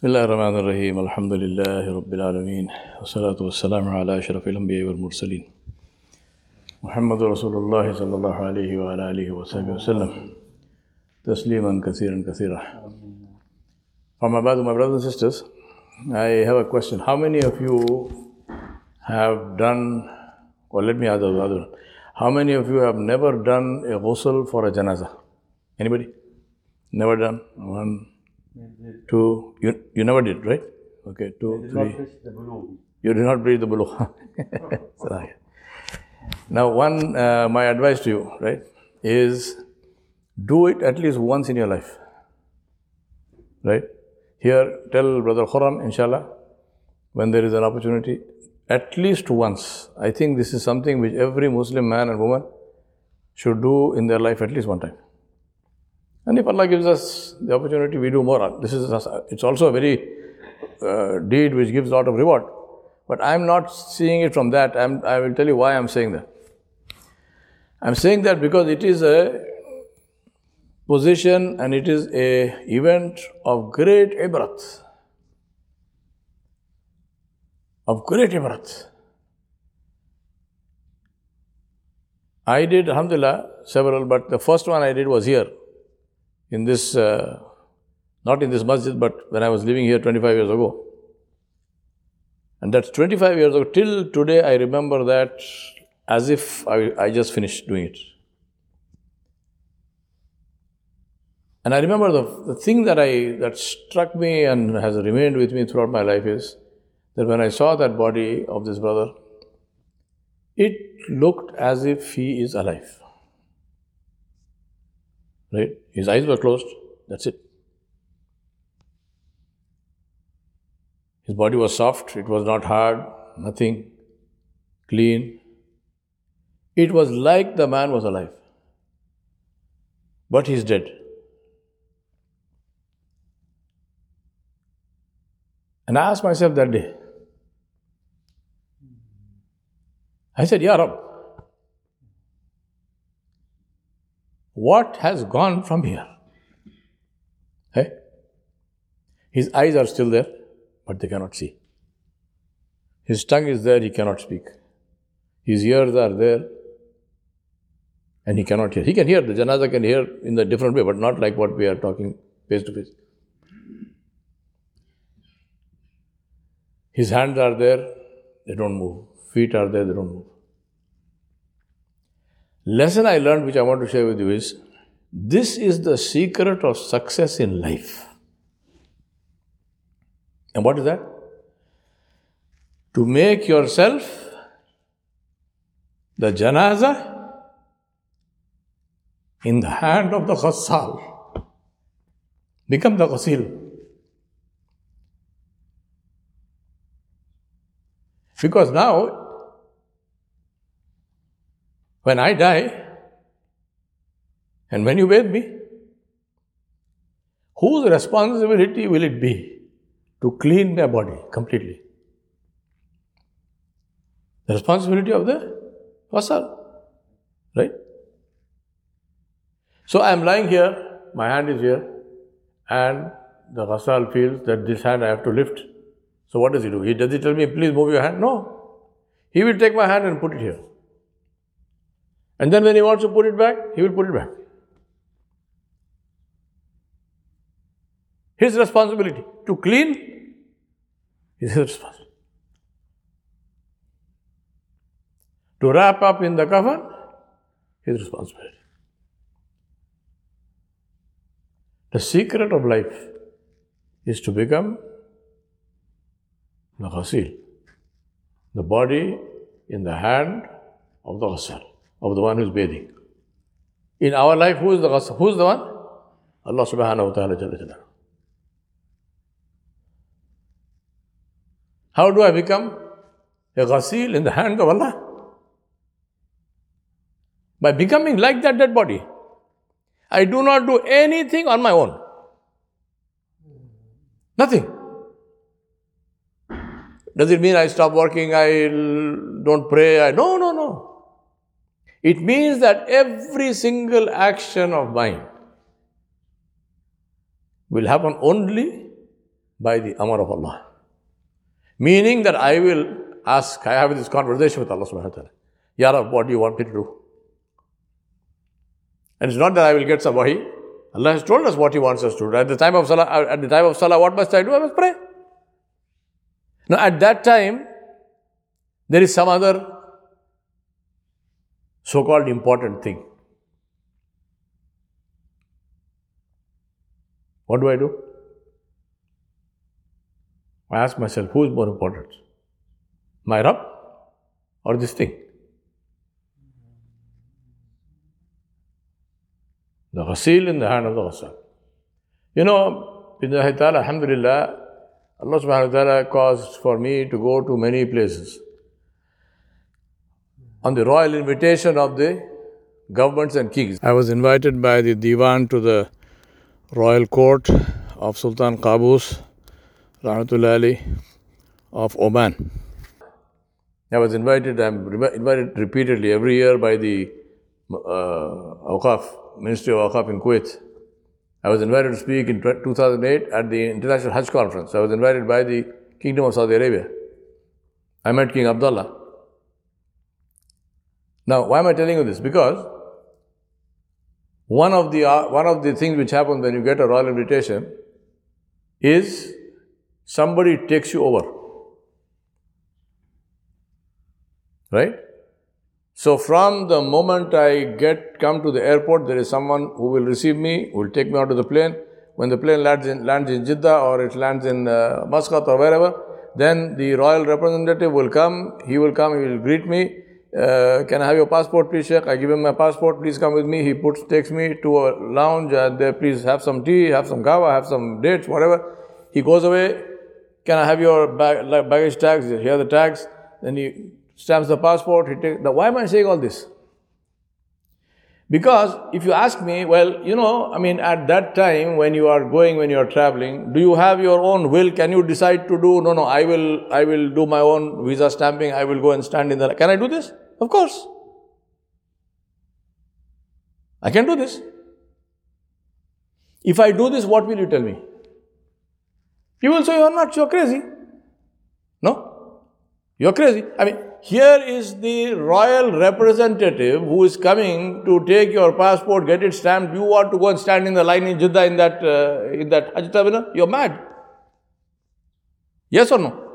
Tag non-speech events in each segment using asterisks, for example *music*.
بسم الله الرحمن الرحيم الحمد لله رب العالمين والصلاة والسلام على أشرف الأنبياء والمرسلين محمد رسول الله صلى الله عليه وعلى آله وصحبه وسلم تسليما كثيرا كثيرا From above, my brothers and sisters, I have a question. How many of you have done, or let me ask the other one. How many of you have never done a ghusl for a janaza? Anybody? Never done? One, two. You, you never did, right? Okay, two, three. You did not breathe the. Sorry. *laughs* now, one, uh, my advice to you, right, is do it at least once in your life. Right? Here, tell Brother Khurram, inshallah, when there is an opportunity, at least once. I think this is something which every Muslim man and woman should do in their life at least one time. And if Allah gives us the opportunity, we do more. This is it's also a very uh, deed which gives a lot of reward. But I'm not seeing it from that. I'm, I will tell you why I'm saying that. I'm saying that because it is a position and it is a event of great ibrat. Of great ibrat. I did, alhamdulillah, several, but the first one I did was here in this, uh, not in this masjid, but when I was living here 25 years ago. And that's 25 years ago. Till today, I remember that as if I, I just finished doing it. And I remember the, the thing that I that struck me and has remained with me throughout my life is that when I saw that body of this brother, it looked as if he is alive. Right? His eyes were closed, that's it. His body was soft, it was not hard, nothing, clean. It was like the man was alive. But he's dead. And I asked myself that day, I said, Ya Rab, what has gone from here? Hey? His eyes are still there, but they cannot see. His tongue is there, he cannot speak. His ears are there, and he cannot hear. He can hear, the janaza can hear in a different way, but not like what we are talking face to face. His hands are there, they don't move. Feet are there, they don't move. Lesson I learned, which I want to share with you, is this is the secret of success in life. And what is that? To make yourself the janaza in the hand of the ghassal. Become the ghasil. Because now, when I die, and when you bathe me, whose responsibility will it be to clean my body completely? The responsibility of the ghasal, right? So I am lying here, my hand is here, and the ghasal feels that this hand I have to lift. So what does he do? He does he tell me, please move your hand? No. He will take my hand and put it here. And then when he wants to put it back, he will put it back. His responsibility to clean is his responsibility. To wrap up in the cover, his responsibility. The secret of life is to become the ghasil, the body in the hand of the ghasal, of the one who is bathing. In our life, who is the? Who is the one? Allah subhanahu wa ta'ala. Jalla jalla. How do I become a ghasil in the hand of Allah? By becoming like that dead body. I do not do anything on my own. Nothing. Does it mean I stop working, I don't pray? I, no, no, no. It means that every single action of mine will happen only by the Amar of Allah. Meaning that I will ask, I have this conversation with Allah subhanahu wa ta'ala. Ya Rab, what do you want me to do? And it's not that I will get some wahi. Allah has told us what He wants us to do. At the time of Salah, at the time of Salah, what must I do? I must pray. Now, at that time, there is some other so called important thing. What do I do? I ask myself, who is more important? My Rabb or this thing? The ghasil in the hand of the ghasal. You know, Bidnahi ta'ala, alhamdulillah, Allah subhanahu wa ta'ala caused for me to go to many places. On the royal invitation of the governments and kings. I was invited by the Diwan to the royal court of Sultan Qaboos Rahmatullah Alaih of Oman. I was invited, I'm invited repeatedly every year by the uh, Awqaf, Ministry of Awqaf in Kuwait. I was invited to speak in 2008 at the International Hajj Conference. I was invited by the Kingdom of Saudi Arabia. I met King Abdullah. Now, why am I telling you this? Because one of the, uh, one of the things which happens when you get a royal invitation is somebody takes you over. Right? So from the moment I get come to the airport, there is someone who will receive me, who will take me onto the plane. When the plane lands in, lands in Jeddah or it lands in uh, Muscat or wherever, then the royal representative will come. He will come. He will greet me. Uh, can I have your passport, please, Sheikh? I give him my passport. Please come with me. He puts takes me to a lounge. And there, please have some tea, have some kahwa, have some dates, whatever. He goes away. Can I have your bag, like baggage tags? Here are the tags. Then he stamps the passport. He takes. Now, why am I saying all this? Because if you ask me, well, you know, I mean, at that time when you are going, when you are traveling, do you have your own will? Can you decide to do? No, no, I will, I will do my own visa stamping. I will go and stand in the. Can I do this? Of course. I can do this. If I do this, what will you tell me? You will say, You're not, you're crazy. No? You're crazy. I mean, here is the royal representative who is coming to take your passport, get it stamped. You want to go and stand in the line in Jeddah in that, uh, in that Hajj terminal? You're mad. Yes or no?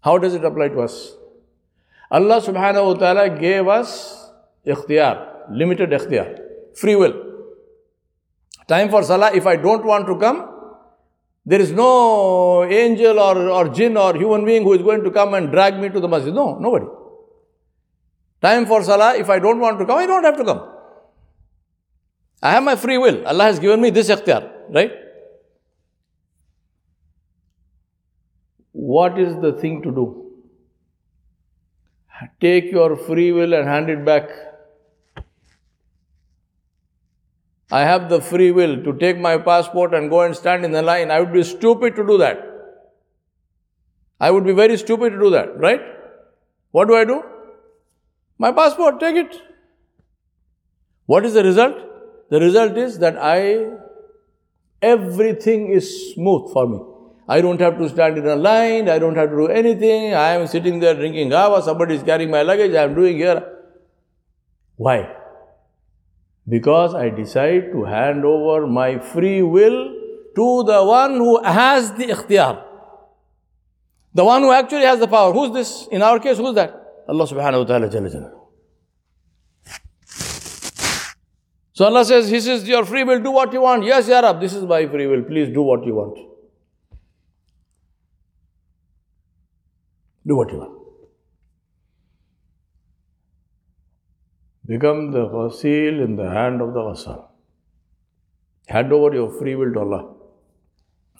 How does it apply to us? Allah subhanahu wa ta'ala gave us ikhtiyar, limited ikhtiyar, free will. Time for salah, if I don't want to come, there is no angel or, or jinn or human being who is going to come and drag me to the masjid. No, nobody. Time for salah, if I don't want to come, I don't have to come. I have my free will. Allah has given me this ikhtiyar, right? What is the thing to do? Take your free will and hand it back I have the free will to take my passport and go and stand in the line. I would be stupid to do that. I would be very stupid to do that, right? What do I do? My passport, take it. What is the result? The result is that I, everything is smooth for me. I don't have to stand in a line, I don't have to do anything. I am sitting there drinking kahwa, somebody is carrying my luggage, I am doing here. Why? Because I decide to hand over my free will to the one who has the ikhtiyar. The one who actually has the power. Who's this? In our case, who's that? Allah subhanahu wa ta'ala. Jalla So Allah says, He says, Your free will, do what you want. Yes, Ya Rab, this is my free will. Please do what you want. Do what you want. Become the ghasil in the hand of the ghasal. Hand over your free will to Allah.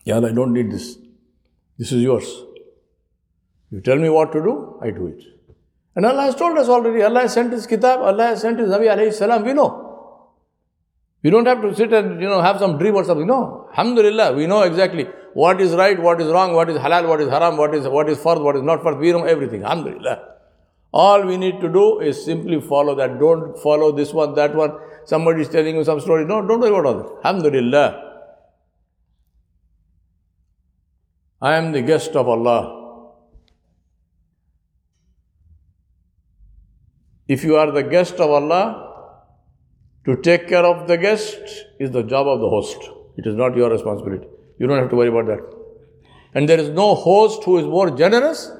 Ya Allah, I don't need this. This is yours. You tell me what to do, I do it. And Allah has told us already. Allah has sent His kitab, Allah has sent His Nabi alayhi salam. We know. We don't have to sit and you know have some dream or something. No. Alhamdulillah, we know exactly what is right, what is wrong, what is halal, what is haram, what is what is fard, what is not fard. We know everything. Alhamdulillah. All we need to do is simply follow that. Don't follow this one, that one. Somebody is telling you some story. No, don't worry about all that. Alhamdulillah. I am the guest of Allah. If you are the guest of Allah, to take care of the guest is the job of the host. It is not your responsibility. You don't have to worry about that. And there is no host who is more generous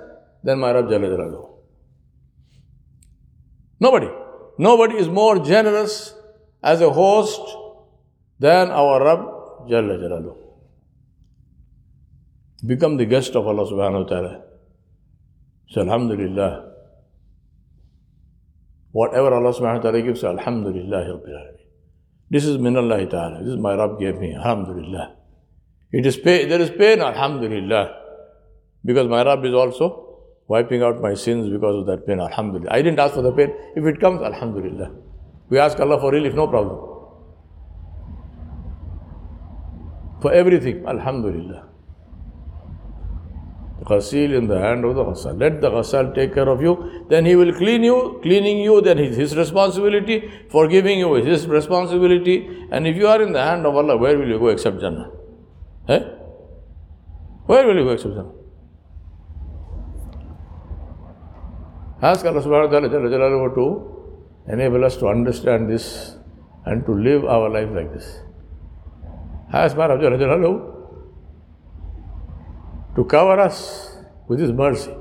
than my Rabb Jalaluhu. Nobody. Nobody is more generous as a host than our Rabb Jalla Jalaluhu. Become the guest of Allah subhanahu wa ta'ala. So Alhamdulillah. Whatever Allah subhanahu wa ta'ala gives, Alhamdulillah. This is min Allah ta'ala. This is my Rabb gave me. Alhamdulillah. It is pain, there is pain, Alhamdulillah. Because my Rabb is also wiping out my sins because of that pain, Alhamdulillah. I didn't ask for the pain. If it comes, Alhamdulillah. We ask Allah for relief, no problem. For everything, Alhamdulillah. The ghasil in the hand of the ghasal. Let the ghasal take care of you. Then he will clean you. Cleaning you, then is his responsibility. Forgiving you is his responsibility. And if you are in the hand of Allah, where will you go except Jannah? Eh? Where will you go except Jannah? Ask Allah subhanahu wa ta'ala to enable us to understand this and to live our life like this. Ask Allah to cover us with His mercy,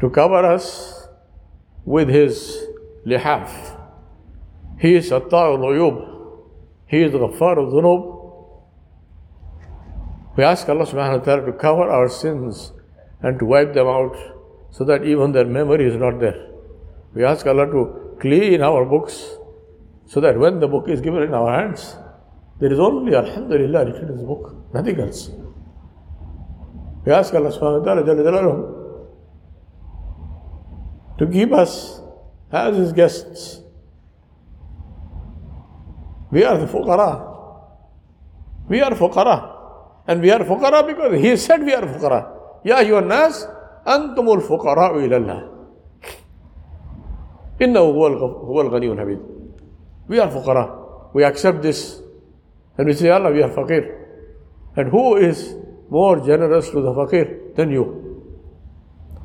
to cover us with His lihaf. He is Attar al He is Ghaffar al Dhunub. We ask Allah subhanahu wa ta'ala to cover our sins and to wipe them out so that even their memory is not there. We ask Allah to clean our books so that when the book is given in our hands, there is only Alhamdulillah written in this book, nothing else. We ask Allah subhanahu wa ta'ala to keep us as His guests. We are the fuqara. We are fuqara. And we are fuqara because He said we are fuqara. Ya ayyuhan nas, أنتم الفقراء إلى الله إنه هو هو الغني الحميد We are فقراء We accept this and we say Allah we are faqir and who is more generous to the faqir than you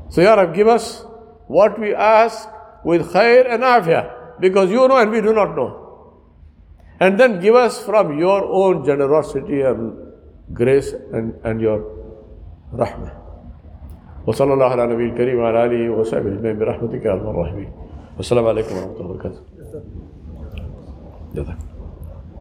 So Ya Rab give us what we ask with khair and afia because you know and we do not know and then give us from your own generosity and grace and, and your rahmah وصلى الله على نبي الكريم وعلى آله وصحبه أجمعين برحمتك يا أرحم الراحمين. والسلام عليكم ورحمة الله وبركاته. جزاك